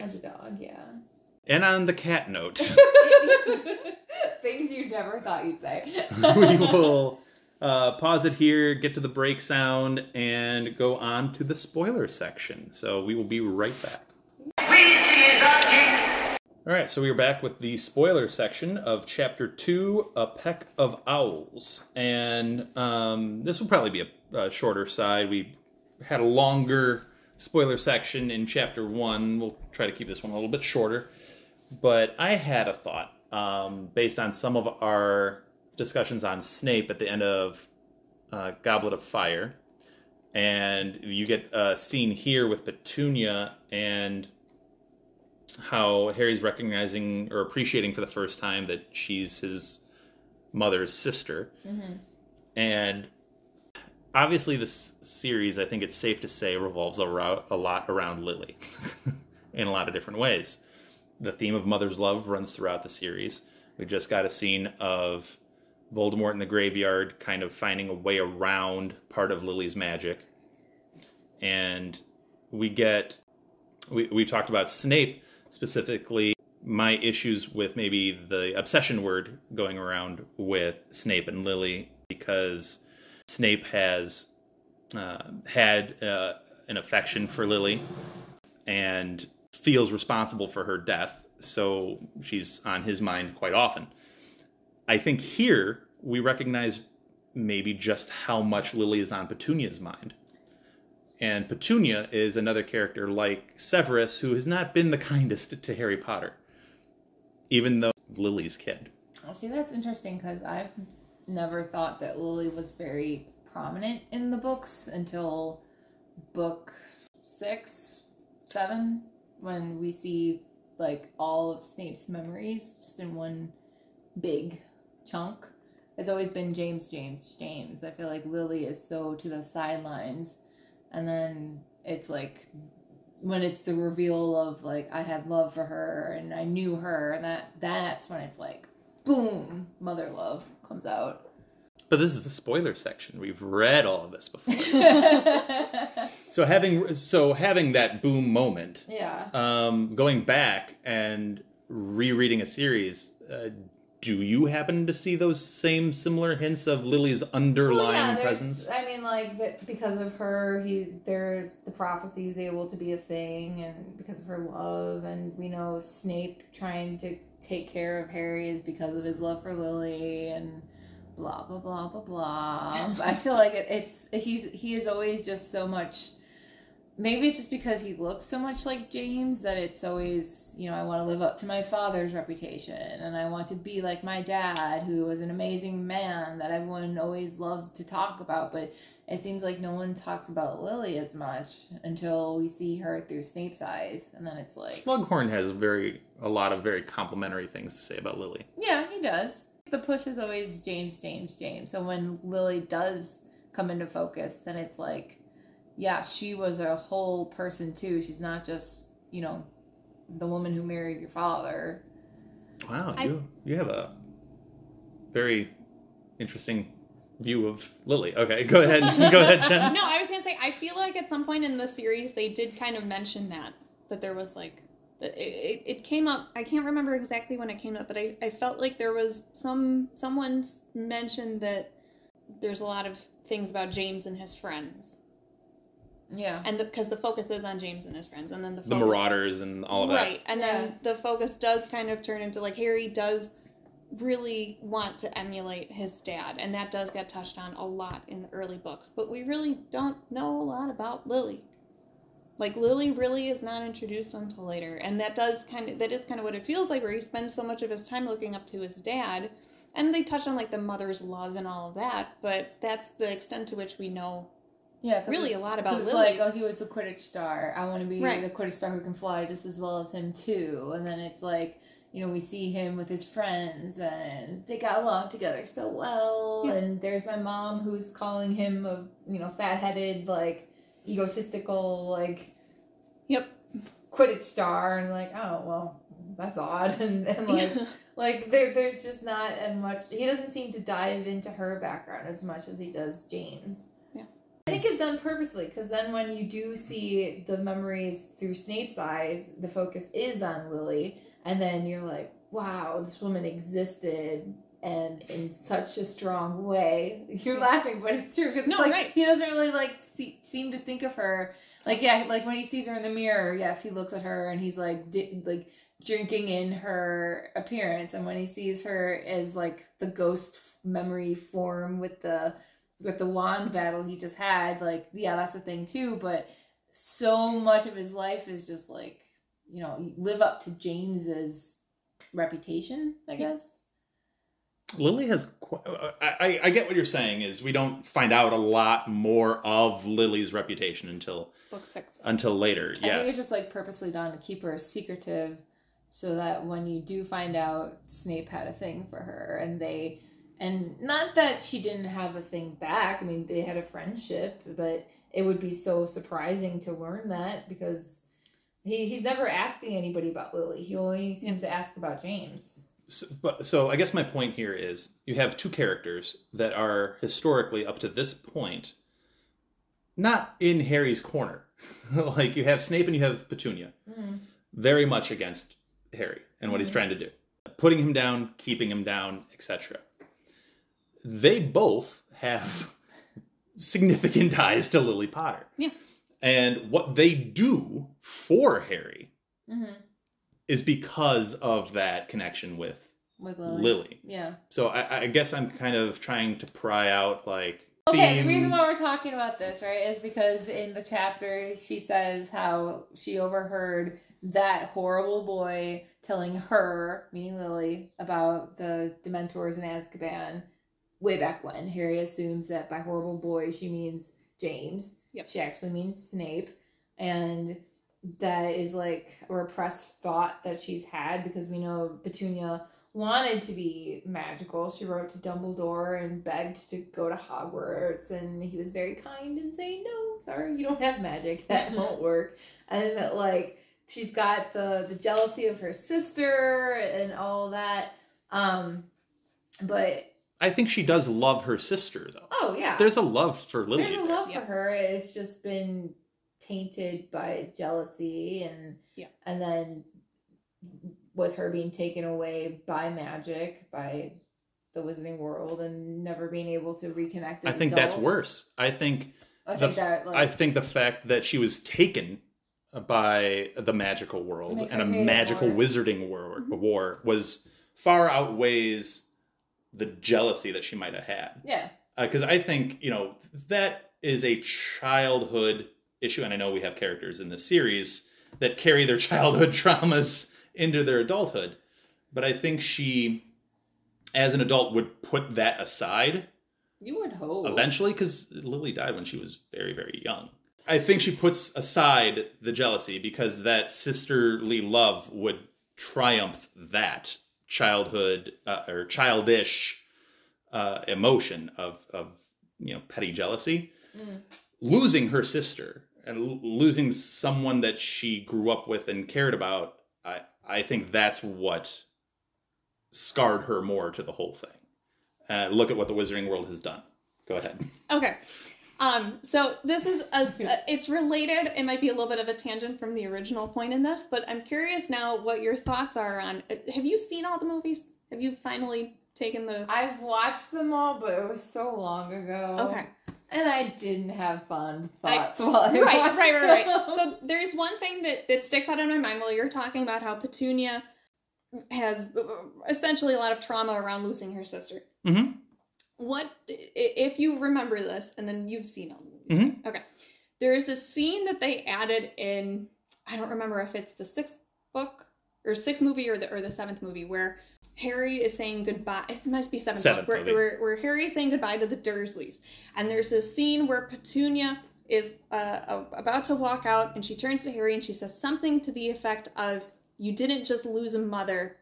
[SPEAKER 7] As a dog, yeah.
[SPEAKER 5] And on the cat note,
[SPEAKER 7] Things you never thought you'd say.
[SPEAKER 5] we will uh, pause it here, get to the break sound, and go on to the spoiler section. So we will be right back. All right, so we are back with the spoiler section of Chapter 2, A Peck of Owls. And um, this will probably be a, a shorter side. We had a longer spoiler section in Chapter 1. We'll try to keep this one a little bit shorter. But I had a thought um, based on some of our discussions on Snape at the end of uh, Goblet of Fire. And you get a scene here with Petunia and how Harry's recognizing or appreciating for the first time that she's his mother's sister.
[SPEAKER 7] Mhm.
[SPEAKER 5] And obviously, this series, I think it's safe to say, revolves a, a lot around Lily in a lot of different ways. The theme of mother's love runs throughout the series. We just got a scene of Voldemort in the graveyard kind of finding a way around part of Lily's magic. And we get we, we talked about Snape specifically my issues with maybe the obsession word going around with Snape and Lily because Snape has uh, had uh, an affection for Lily and feels responsible for her death, so she's on his mind quite often. I think here we recognize maybe just how much Lily is on Petunia's mind. And Petunia is another character like Severus who has not been the kindest to Harry Potter, even though Lily's kid.
[SPEAKER 7] See, that's interesting because I've never thought that Lily was very prominent in the books until book six, seven, when we see like all of Snape's memories just in one big chunk. it's always been James, James, James. I feel like Lily is so to the sidelines, and then it's like when it's the reveal of like I had love for her and I knew her, and that that's when it's like boom, mother love comes out.
[SPEAKER 5] But this is a spoiler section. We've read all of this before. so having so having that boom moment,
[SPEAKER 7] yeah.
[SPEAKER 5] um, going back and rereading a series, uh, do you happen to see those same similar hints of Lily's oh, underlying
[SPEAKER 7] Well, yeah,
[SPEAKER 5] presence?
[SPEAKER 7] I mean, like because of her, he there's the prophecy is able to be a thing, and because of her love, and we know Snape trying to take care of Harry is because of his love for Lily, and blah blah blah blah blah. I feel like it, it's he's he is always just so much. Maybe it's just because he looks so much like James that it's always, you know, I want to live up to my father's reputation and I want to be like my dad, who was an amazing man that everyone always loves to talk about. But it seems like no one talks about Lily as much until we see her through Snape's eyes. And then it's like,
[SPEAKER 5] Slughorn has very a lot of very complimentary things to say about Lily.
[SPEAKER 7] yeah, he does. The push is always James, James, James. So when Lily does come into focus, then it's like, yeah, she was a whole person too. She's not just, you know, the woman who married your father.
[SPEAKER 5] Wow,
[SPEAKER 6] I-
[SPEAKER 5] you you have a very interesting view of Lily. Okay, go ahead, go ahead, Jenn.
[SPEAKER 6] no, I was gonna say I feel like at some point in the series they did kind of mention that that there was like it, it, it came up. I can't remember exactly when it came up, but I, I felt like there was some someone mentioned that there's a lot of things about James and his friends,
[SPEAKER 7] Yeah.
[SPEAKER 6] and because the, focus is on James and his friends, and then the
[SPEAKER 5] The Marauders and all of that.
[SPEAKER 6] right, and
[SPEAKER 7] Yeah.
[SPEAKER 6] then the focus does kind of turn into like Harry does really want to emulate his dad, and that does get touched on a lot in the early books. But we really don't know a lot about Lily. Like Lily really is not introduced until later, and that does kind of that is kind of what it feels like, where he spends so much of his time looking up to his dad, and they touch on like the mother's love and all of that, but that's the extent to which we know
[SPEAKER 7] Yeah.
[SPEAKER 6] really
[SPEAKER 7] it-
[SPEAKER 6] a lot about Lily.
[SPEAKER 7] like, oh, he was the Quidditch star. I want to be
[SPEAKER 6] Right.
[SPEAKER 7] the Quidditch star who can fly just as well as him too. And then it's like, you know, we see him with his friends, and they got along together so well.
[SPEAKER 6] Yeah.
[SPEAKER 7] And there's my mom who's calling him a, you know, fat-headed, like egotistical, like
[SPEAKER 6] Yep.
[SPEAKER 7] Quidditch star, and like, oh well, that's odd. And, and like, like there, there's just not as much. He doesn't seem to dive into her background as much as he does James. I think it's done purposely because then when you do see the memories through Snape's eyes, the focus is on Lily, and then you're like, wow, this woman existed. And in such a strong way, you're laughing, but it's true because
[SPEAKER 6] No,
[SPEAKER 7] like
[SPEAKER 6] right.
[SPEAKER 7] he doesn't really like see, seem to think of her like yeah, like when he sees her in the mirror, yes, he looks at her and he's like di- like drinking in her appearance, and when he sees her as like the ghost memory form with the with the wand battle he just had, like yeah, that's a thing too. But so much of his life is just like you know live up to James's reputation, I guess.
[SPEAKER 5] Lily has. Qu- I, I I get what you're saying. Is we don't find out a lot more of Lily's reputation until
[SPEAKER 6] Book six.
[SPEAKER 5] until later.
[SPEAKER 7] I think it's just like purposely done to keep her secretive so that when you do find out Snape had a thing for her and they and not that she didn't have a thing back, I mean they had a friendship, but it would be so surprising to learn that because he, he's never asking anybody about Lily. He only seems to ask about James.
[SPEAKER 5] So, but so I guess my point here is you have two characters that are historically up to this point not in Harry's corner. like you have Snape and you have Petunia, mm-hmm. very much against Harry and what he's mm-hmm. trying to do, putting him down, keeping him down, etc. They both have significant ties to Lily Potter.
[SPEAKER 6] Yeah.
[SPEAKER 5] And what they do for Harry
[SPEAKER 7] Mm-hmm.
[SPEAKER 5] is because of that connection with
[SPEAKER 7] With Lily.
[SPEAKER 5] Lily.
[SPEAKER 7] Yeah.
[SPEAKER 5] So I, I guess I'm kind of trying to pry out like.
[SPEAKER 7] Okay, the reason why we're talking about this, right, is because in the chapter she says how she overheard that horrible boy telling her, meaning Lily, about the Dementors in Azkaban way back when. Harry assumes that by horrible boy she means James.
[SPEAKER 6] Yep.
[SPEAKER 7] She actually means Snape. And that is like a repressed thought that she's had because we know Petunia wanted to be magical. She wrote to Dumbledore and begged to go to Hogwarts, and he was very kind and saying, "No, sorry, you don't have magic. That won't work." And like she's got the the jealousy of her sister and all that. Um, but
[SPEAKER 5] I think she does love her sister, though.
[SPEAKER 7] oh yeah,
[SPEAKER 5] There's a love for Lily.
[SPEAKER 7] there's a
[SPEAKER 5] there.
[SPEAKER 7] love
[SPEAKER 6] Yeah.
[SPEAKER 7] for her. It's just been tainted by jealousy and
[SPEAKER 6] Yeah.
[SPEAKER 7] and then with her being taken away by magic by the wizarding world and never being able to reconnect.
[SPEAKER 5] I
[SPEAKER 7] as
[SPEAKER 5] think that's worse. I think
[SPEAKER 7] I
[SPEAKER 5] the
[SPEAKER 7] think
[SPEAKER 5] f-
[SPEAKER 7] that like
[SPEAKER 5] I think the fact that she was taken by the magical world and a
[SPEAKER 7] her hate it
[SPEAKER 5] magical
[SPEAKER 7] more.
[SPEAKER 5] wizarding war, war was far outweighs the jealousy that she might have had.
[SPEAKER 7] yeah.
[SPEAKER 5] Uh, because I think you know that is a childhood issue, and I know we have characters in this series that carry their childhood traumas into their adulthood, but I think she, as an adult, would put that aside
[SPEAKER 7] You would hope.
[SPEAKER 5] eventually because Lily died when she was very, very young. I think she puts aside the jealousy because that sisterly love would triumph that childhood uh, or childish uh, emotion of of you know petty jealousy.
[SPEAKER 7] Mm.
[SPEAKER 5] Losing her sister and l- losing someone that she grew up with and cared about, I I think that's what scarred her more to the whole thing. Uh, look at what the Wizarding World has done. Go ahead.
[SPEAKER 6] Okay. Um, so this is a, a- it's related. It might be a little bit of a tangent from the original point in this, but I'm curious now what your thoughts are on. uh, Have you seen all the movies? Have you finally taken the?
[SPEAKER 7] I've watched them all, but it was so long ago.
[SPEAKER 6] Okay.
[SPEAKER 7] And I didn't have fun
[SPEAKER 6] I-
[SPEAKER 7] thoughts while I
[SPEAKER 6] right,
[SPEAKER 7] watched
[SPEAKER 6] right, right, right. So there's one thing that that sticks out in my mind while you're talking about how Petunia has essentially a lot of trauma around losing her sister.
[SPEAKER 5] Mm-hmm.
[SPEAKER 6] What if you remember this and then you've seen all the
[SPEAKER 5] Mhm.
[SPEAKER 6] Okay. There's a scene that they added in I don't remember if it's the sixth book or sixth movie or the or the seventh movie where Harry is saying goodbye. It must be seventh,
[SPEAKER 5] Seventh
[SPEAKER 6] book, where, where where Harry is saying goodbye to the Dursleys, and there's this scene where Petunia is uh, about to walk out, and she turns to Harry and she says something to the effect of, "You didn't just lose a mother,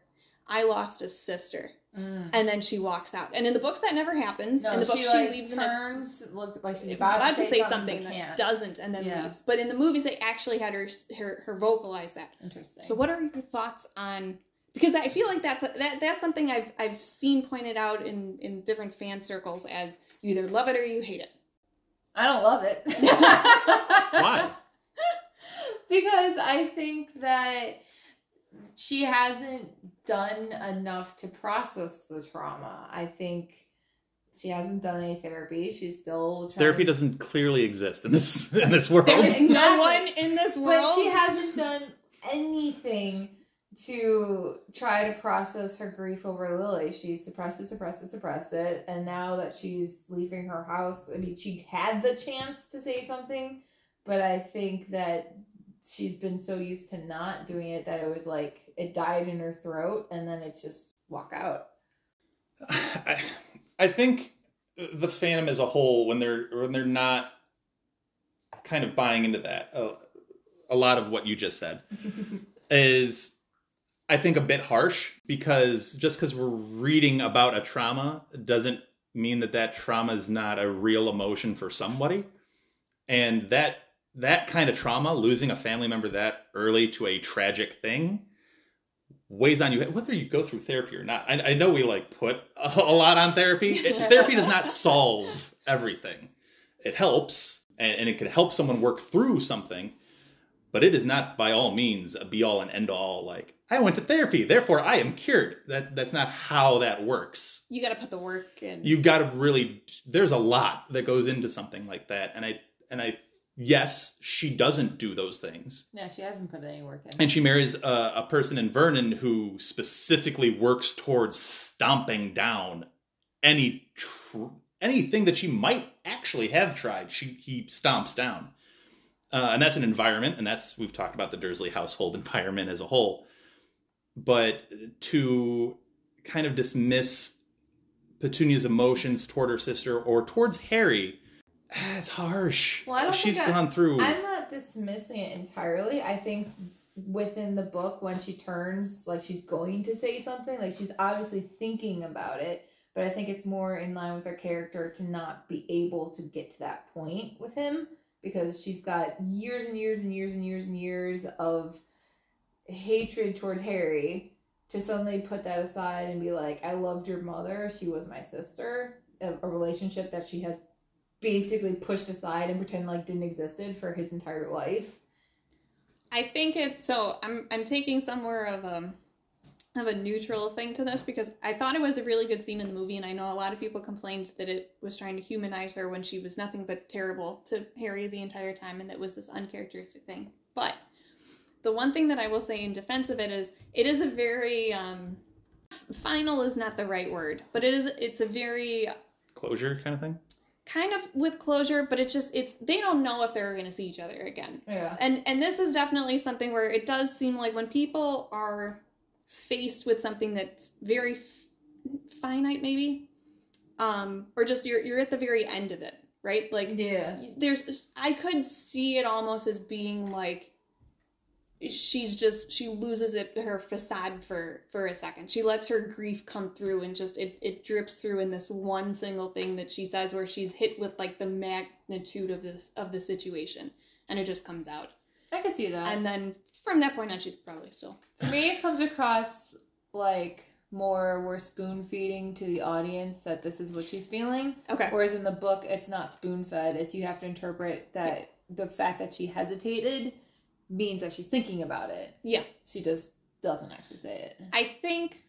[SPEAKER 6] I lost a sister."
[SPEAKER 7] Mm.
[SPEAKER 6] And then she walks out. And in the books, that never happens.
[SPEAKER 7] No,
[SPEAKER 6] in the book,
[SPEAKER 7] she,
[SPEAKER 6] she,
[SPEAKER 7] like,
[SPEAKER 6] leaves and it's
[SPEAKER 7] turns, look like she's
[SPEAKER 6] about,
[SPEAKER 7] about,
[SPEAKER 6] to say something,
[SPEAKER 7] but
[SPEAKER 6] that
[SPEAKER 7] can't.
[SPEAKER 6] doesn't and then
[SPEAKER 7] Yeah.
[SPEAKER 6] leaves. But in the movies, they actually had her her, her vocalize that.
[SPEAKER 7] Interesting.
[SPEAKER 6] So, what are your thoughts on? Because I feel like that's that that's something I've I've seen pointed out in in different fan circles as you either love it or you hate it.
[SPEAKER 7] I don't love it.
[SPEAKER 5] Why?
[SPEAKER 7] because I think that she hasn't done enough to process the trauma. I think she hasn't done any therapy. She's still trying
[SPEAKER 5] Therapy doesn't clearly exist in this in this world.
[SPEAKER 6] There's no one in this world.
[SPEAKER 7] But she hasn't done anything to try to process her grief over Lily. She suppressed it, suppressed it, suppressed it. And now that she's leaving her house, I mean, she had the chance to say something, but I think that she's been so used to not doing it that it was like it died in her throat and then it just walk out.
[SPEAKER 5] I, I think the fandom as a whole, when they're when they're not kind of buying into that, uh, a lot of what you just said is, I think, a bit harsh because just because we're reading about a trauma doesn't mean that that trauma is not a real emotion for somebody, and that that kind of trauma, losing a family member that early to a tragic thing, weighs on you whether you go through therapy or not. I, I know we like put a, a lot on therapy. It- therapy does not solve everything. It helps, and, and it can help someone work through something, but it is not by all means a be all and end all. Like I went to therapy, therefore I am cured. That that's not how that works.
[SPEAKER 6] you got to put the work in.
[SPEAKER 5] You got to really. There's a lot that goes into something like that, and I and I. Yes, she doesn't do those things.
[SPEAKER 7] Yeah, she hasn't put any work in.
[SPEAKER 5] And she marries a, a person in Vernon who specifically works towards stomping down any tr- anything that she might actually have tried. She he stomps down, uh, and that's an environment, and that's we've talked about the Dursley household environment as a whole. But to kind of dismiss Petunia's emotions toward her sister or towards Harry, it's harsh.
[SPEAKER 7] Well, I don't
[SPEAKER 5] She's
[SPEAKER 7] I-
[SPEAKER 5] gone through.
[SPEAKER 7] I'm not dismissing it entirely. I think within the book when she turns like she's going to say something like she's obviously thinking about it but i think it's more in line with her character to not be able to get to that point with him because she's got years and years and years and years and years of hatred towards harry to suddenly put that aside and be like i loved your mother she was my sister a, a relationship that she has basically pushed aside and pretend like didn't existed for his entire life
[SPEAKER 6] I think it's so I'm I'm taking somewhere of a of a neutral thing to this because I thought it was a really good scene in the movie and I know a lot of people complained that it was trying to humanize her when she was nothing but terrible to Harry the entire time and that was this uncharacteristic thing. But the one thing that I will say in defense of it is it is a very um final is not the right word, but it is it's a very
[SPEAKER 5] Closure kind of thing.
[SPEAKER 6] Kind of with closure, but it's just it's they don't know if they're going to see each other again.
[SPEAKER 7] yeah
[SPEAKER 6] And and this is definitely something where it does seem like when people are faced with something that's very f- finite maybe um or just you're you're at the very end of it, right? Like
[SPEAKER 7] yeah
[SPEAKER 6] there's I could see it almost as being like she's just she loses it her facade for for a second. She lets her grief come through and just it, it drips through in this one single thing that she says where she's hit with like the magnitude of this of the situation. And it just comes out.
[SPEAKER 7] I could see that.
[SPEAKER 6] And then from that point on she's probably still.
[SPEAKER 7] To me, it comes across like more we're spoon feeding to the audience that this is what she's feeling.
[SPEAKER 6] okay.
[SPEAKER 7] Whereas in the book, it's not spoon fed. It's you have to interpret that the fact that she hesitated means that she's thinking about it.
[SPEAKER 6] yeah
[SPEAKER 7] She just doesn't actually say it.
[SPEAKER 6] I think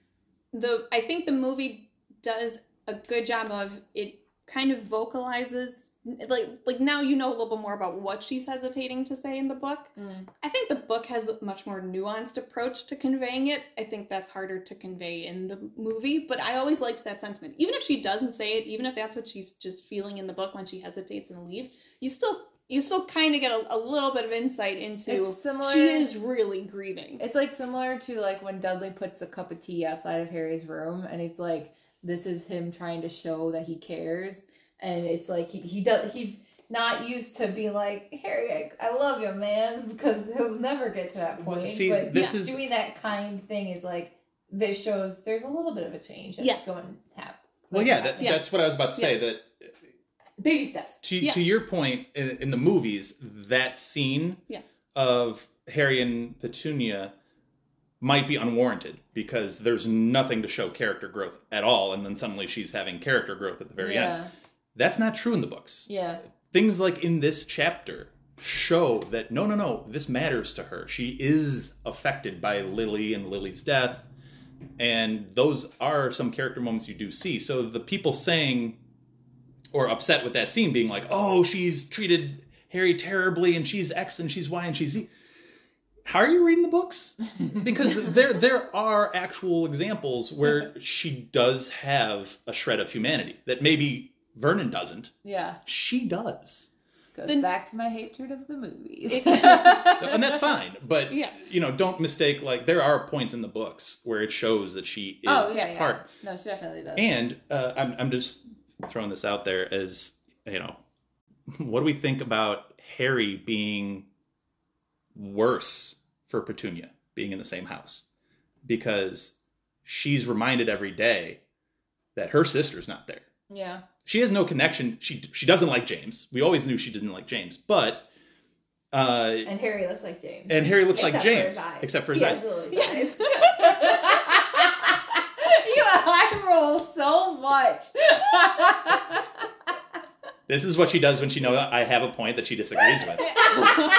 [SPEAKER 6] the I think the movie does a good job of it kind of vocalizes like like now you know a little bit more about what she's hesitating to say in the book.
[SPEAKER 7] Mm.
[SPEAKER 6] I think the book has a much more nuanced approach to conveying it. I think that's harder to convey in the movie, but I always liked that sentiment. Even if she doesn't say it, even if that's what she's just feeling in the book when she hesitates and leaves, you still you still kind of get a, a little bit of insight into
[SPEAKER 7] It's similar-
[SPEAKER 6] she is really grieving.
[SPEAKER 7] It's like similar to like when Dudley puts a cup of tea outside of Harry's room, and it's like this is him trying to show that he cares, and it's like he he does he's not used to be like Harry, I, I love you, man, because he'll never get to that point.
[SPEAKER 5] Well,
[SPEAKER 7] point.
[SPEAKER 5] see,
[SPEAKER 7] but
[SPEAKER 5] this
[SPEAKER 7] yeah,
[SPEAKER 5] is-
[SPEAKER 7] doing that kind thing is like this shows there's a little bit of a change that's
[SPEAKER 6] Yes.
[SPEAKER 7] going to happen.
[SPEAKER 5] Well, yeah, that,
[SPEAKER 6] Yeah.
[SPEAKER 5] that's what I was about to say. That
[SPEAKER 7] baby steps.
[SPEAKER 5] to
[SPEAKER 6] Yeah.
[SPEAKER 5] to your point in, in the movies, that scene
[SPEAKER 6] Yeah.
[SPEAKER 5] of Harry and Petunia might be unwarranted because there's nothing to show character growth at all, and then suddenly she's having character growth at the very
[SPEAKER 7] yeah,
[SPEAKER 5] end. That's not true in the books.
[SPEAKER 7] yeah,
[SPEAKER 5] Things like in this chapter show that no, no, no, this matters to her. She is affected by Lily and Lily's death, and those are some character moments you do see. So the people saying or upset with that scene being like, "Oh, she's treated Harry terribly, and she's X and she's Y and she's Z." How are you reading the books? Because there there are actual examples where she does have a shred of humanity that maybe Vernon doesn't.
[SPEAKER 7] yeah.
[SPEAKER 5] She does.
[SPEAKER 7] Goes
[SPEAKER 6] Then-
[SPEAKER 7] back to my hatred of the movies.
[SPEAKER 5] and that's fine. But
[SPEAKER 6] Yeah.
[SPEAKER 5] you know, don't mistake like there are points in the books where it shows that she is
[SPEAKER 7] oh yeah, yeah.
[SPEAKER 5] part.
[SPEAKER 7] No, she definitely does.
[SPEAKER 5] And uh, I'm I'm just throwing this out there as you know, what do we think about Harry being worse for Petunia being in the same house because she's reminded every day that her sister's not there.
[SPEAKER 7] yeah.
[SPEAKER 5] She has no connection. She she doesn't like James. We always knew she didn't like James, but. Uh,
[SPEAKER 7] And Harry looks like James.
[SPEAKER 5] and Harry looks like
[SPEAKER 7] Except for
[SPEAKER 5] James,
[SPEAKER 7] his eyes.
[SPEAKER 5] except for his
[SPEAKER 7] He
[SPEAKER 5] eyes.
[SPEAKER 7] has Lily's eyes. you eye roll so much.
[SPEAKER 5] This is what she does when she knows I have a point that she disagrees with,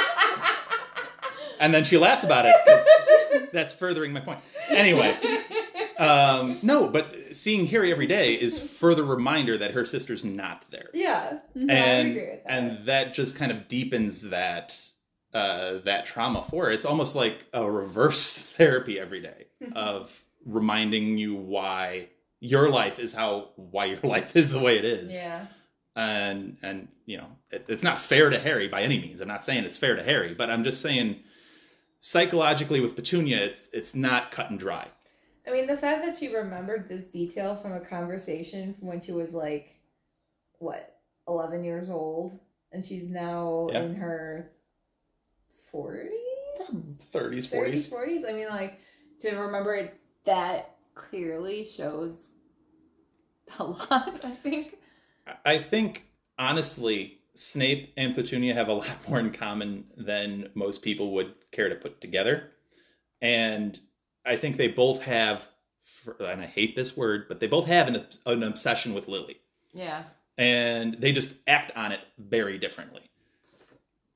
[SPEAKER 5] and then she laughs about it because that's furthering my point. Anyway, um, no, but seeing Harry every day is further reminder that her sister's not there,
[SPEAKER 7] yeah. No, I
[SPEAKER 5] and
[SPEAKER 7] agree with that.
[SPEAKER 5] and that just kind of deepens that uh, that trauma for her. It's almost like a reverse therapy every day of reminding you why your life is how why your life is the way it is
[SPEAKER 7] yeah.
[SPEAKER 5] and and you know it, it's not fair to harry by any means i'm not saying it's fair to harry but i'm just saying psychologically with petunia it's it's not cut and dry
[SPEAKER 7] I mean, the fact that she remembered this detail from a conversation from when she was like, what, 11 years old, and she's now
[SPEAKER 5] Yeah.
[SPEAKER 7] in her 40s?
[SPEAKER 5] 30s,
[SPEAKER 7] 30s,
[SPEAKER 5] 40s.
[SPEAKER 7] 40s. I mean, like, to remember it that clearly shows a lot, I think.
[SPEAKER 5] I think honestly, Snape and Petunia have a lot more in common than most people would care to put together. And I think they both have, and I hate this word, but they both have an, an obsession with Lily.
[SPEAKER 7] Yeah.
[SPEAKER 5] And they just act on it very differently.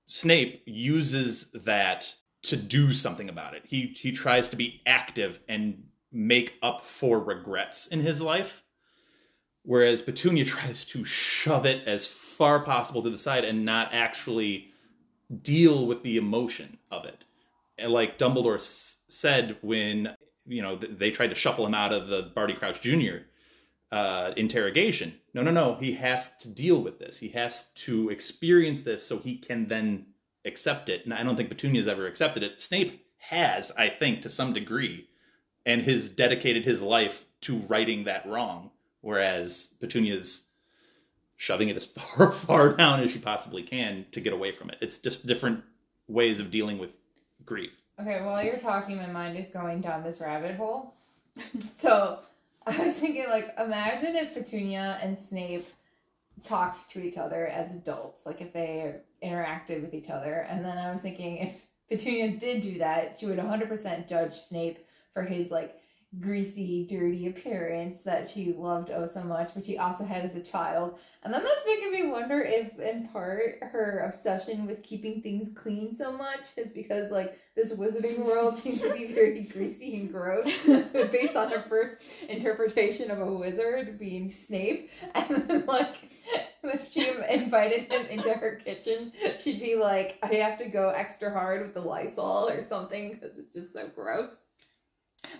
[SPEAKER 5] Snape uses that to do something about it. He he tries to be active and make up for regrets in his life. Whereas Petunia tries to shove it as far possible to the side and not actually deal with the emotion of it. And like Dumbledore s- said when you know th- they tried to shuffle him out of the Barty Crouch Jr. Uh, interrogation. No, no, no. He has to deal with this. He has to experience this so he can then accept it. And I don't think Petunia's ever accepted it. Snape has, I think, to some degree, and has dedicated his life to righting that wrong. Whereas Petunia's shoving it as far, far down as she possibly can to get away from it. It's just different ways of dealing with grief.
[SPEAKER 7] Okay, while you're talking, my mind is going down this rabbit hole. so I was thinking, like, imagine if Petunia and Snape talked to each other as adults, like if they interacted with each other. And then I was thinking, if Petunia did do that, she would 100% judge Snape for his, like, greasy, dirty appearance that she loved oh so much, which she also had as a child. And then that's making me wonder if, in part, her obsession with keeping things clean so much is because, like, this wizarding world seems to be very greasy and gross, based on her first interpretation of a wizard being Snape. And then, like, if she invited him into her kitchen, she'd be like, I have to go extra hard with the Lysol or something because it's just so gross.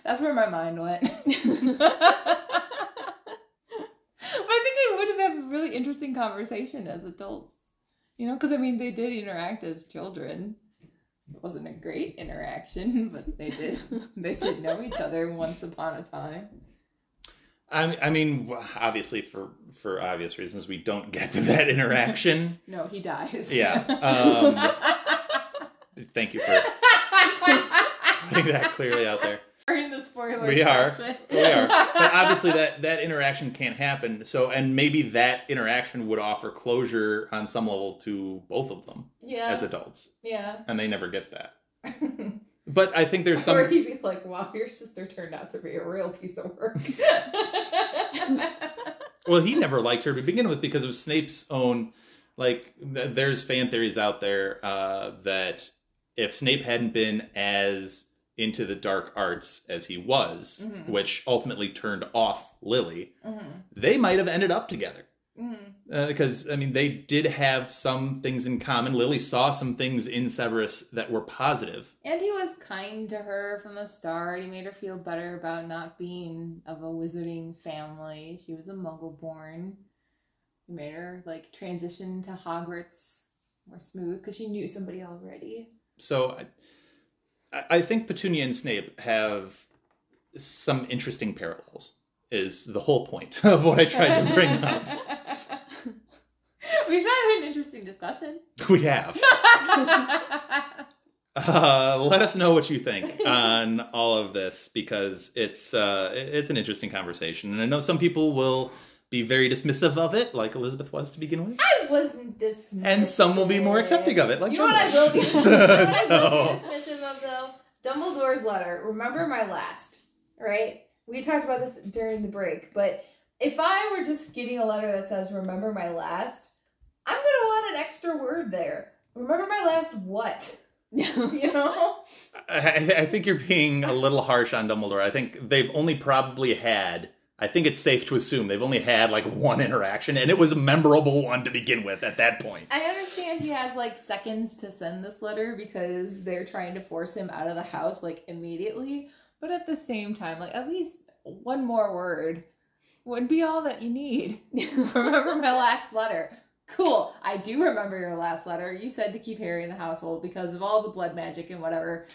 [SPEAKER 7] That's where my mind went. but I think they would have had a really interesting conversation as adults. You know, because I mean, they did interact as children. It wasn't a great interaction, but they did. they did know each other once upon a time.
[SPEAKER 5] I, I mean, obviously, for for obvious reasons, we don't get to that interaction.
[SPEAKER 7] No, he dies.
[SPEAKER 5] Yeah, um, Thank you for putting that clearly out there.
[SPEAKER 7] We're in the spoiler.
[SPEAKER 5] We are.
[SPEAKER 7] section.
[SPEAKER 5] We are, but obviously that that interaction can't happen. So, and maybe that interaction would offer closure on some level to both of them
[SPEAKER 7] yeah.
[SPEAKER 5] as adults,
[SPEAKER 7] yeah.
[SPEAKER 5] and they never get that. But I think there's some.
[SPEAKER 7] Or he'd be like, "Wow, your sister turned out to be a real piece of work."
[SPEAKER 5] Well, he never liked her to begin with because of Snape's own. Like, th- there's fan theories out there uh, that if Snape hadn't been as into the dark arts as he was,
[SPEAKER 7] Mhm.
[SPEAKER 5] which ultimately turned off Lily,
[SPEAKER 7] Mhm.
[SPEAKER 5] they might have ended up together.
[SPEAKER 7] Mhm.
[SPEAKER 5] Uh, because I mean, they did have some things in common. Lily saw some things in Severus that were positive.
[SPEAKER 7] And he was kind to her from the start. He made her feel better about not being of a wizarding family. She was a muggle born. He made her like transition to Hogwarts more smooth because she knew somebody already.
[SPEAKER 5] So I, I think Petunia and Snape have some interesting parallels. Is the whole point of what I tried to bring up.
[SPEAKER 7] We've had an interesting discussion.
[SPEAKER 5] We have. Uh, let us know what you think on all of this because it's uh, it's an interesting conversation, and I know some people will be very dismissive of it, like Elizabeth was to begin with,
[SPEAKER 7] I wasn't dismissive.
[SPEAKER 5] and some will be more accepting of it, like
[SPEAKER 7] you know
[SPEAKER 5] Jenn
[SPEAKER 7] will be,
[SPEAKER 5] was.
[SPEAKER 7] you know what I will
[SPEAKER 5] so,
[SPEAKER 7] be though? Dumbledore's letter. Remember my last, right? We talked about this during the break, but if I were just getting a letter that says "Remember my last," I'm gonna want an extra word there. Remember my last what? you know?
[SPEAKER 5] I, I think you're being a little harsh on Dumbledore. I think they've only probably had. I think it's safe to assume they've only had like one interaction, and it was a memorable one to begin with at that point.
[SPEAKER 7] I understand he has like seconds to send this letter because they're trying to force him out of the house like immediately. But at the same time, like at least one more word would be all that you need. remember my last letter. Cool. I do remember your last letter. You said to keep Harry in the household because of all the blood magic and whatever.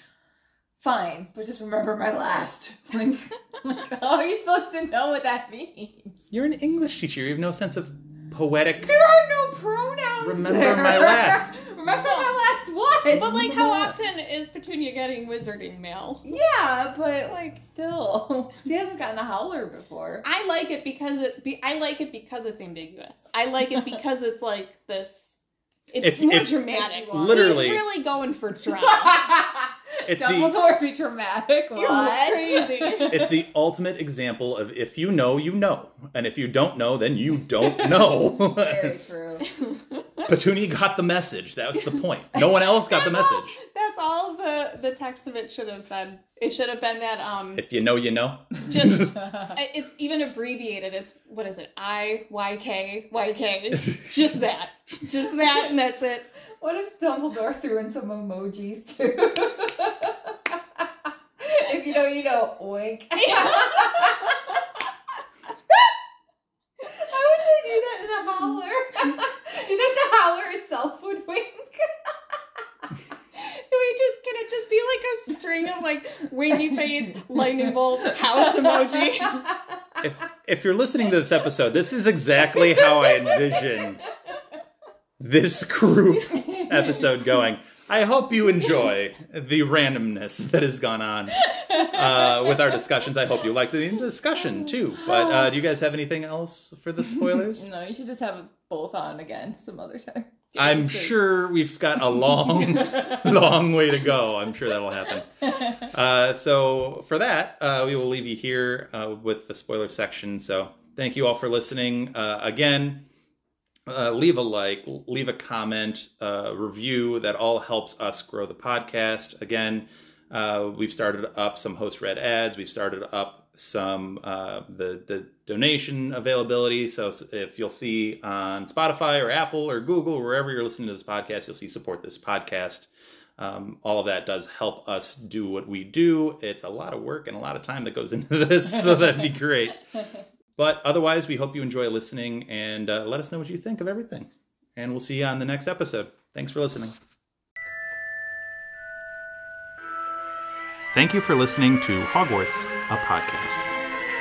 [SPEAKER 7] Fine, but just remember my last. Like, like how are you supposed to know what that means?
[SPEAKER 5] You're an English teacher. You have no sense of poetic.
[SPEAKER 7] There are no pronouns.
[SPEAKER 5] Remember
[SPEAKER 7] there.
[SPEAKER 5] my last.
[SPEAKER 7] remember my last what?
[SPEAKER 6] But like, how often is Petunia getting wizarding mail?
[SPEAKER 7] Yeah, but like
[SPEAKER 6] Like,
[SPEAKER 7] still, she hasn't gotten a howler before.
[SPEAKER 6] I like it because it. Be, I like it because it's ambiguous. I like it because it's like this. It's
[SPEAKER 5] If-
[SPEAKER 6] more
[SPEAKER 5] if-
[SPEAKER 6] dramatic.
[SPEAKER 5] Literally-
[SPEAKER 6] He's really going for drama.
[SPEAKER 5] It's the-
[SPEAKER 7] Dumbledore be dramatic.
[SPEAKER 6] You're
[SPEAKER 7] What?
[SPEAKER 6] crazy.
[SPEAKER 5] It's the ultimate example of if you know, you know, and if you don't know, then you don't know.
[SPEAKER 7] Very true.
[SPEAKER 5] Petunia got the message. That was the point. No one else got the
[SPEAKER 6] That's all-
[SPEAKER 5] message.
[SPEAKER 6] That's all the the text of it should have said. It should have been that um
[SPEAKER 5] If you know, you know.
[SPEAKER 6] just it's even abbreviated. It's what is it? I Y K Y K. Just that. Just that and that's it.
[SPEAKER 7] What if Dumbledore threw in some emojis too? if you know, you know. Wink. How would they do that in a howler? do you think the howler itself would wink?
[SPEAKER 6] Can we just can it just be like a string of like winky face, lightning bolt, house emoji?
[SPEAKER 5] If if you're listening to this episode, this is exactly how I envisioned this group episode going. I hope you enjoy the randomness that has gone on uh, with our discussions. I hope you liked the discussion too. But uh, do you guys have anything else for the spoilers?
[SPEAKER 7] No, you should just have us both on again some other time.
[SPEAKER 5] I'm sure we've got a long, long way to go. I'm sure that'll happen. Uh, so for that, uh, we will leave you here uh, with the spoiler section. So thank you all for listening. Uh, again, uh, leave a like, leave a comment, uh, review. That all helps us grow the podcast. Again, uh, we've started up some host read ads. We've started up some uh, the the donation availability. So if you'll see on Spotify or Apple or Google, wherever you're listening to this podcast, you'll see support this podcast. Um, all of that does help us do what we do. It's a lot of work and a lot of time that goes into this, so that'd be great. But otherwise, we hope you enjoy listening and uh, let us know what you think of everything. And we'll see you on the next episode. Thanks for listening. Thank you for listening to Hogwarts, a podcast.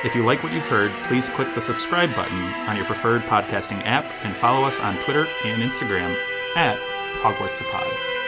[SPEAKER 5] If you like what you've heard, please click the subscribe button on your preferred podcasting app and follow us on Twitter and Instagram at Hogwarts.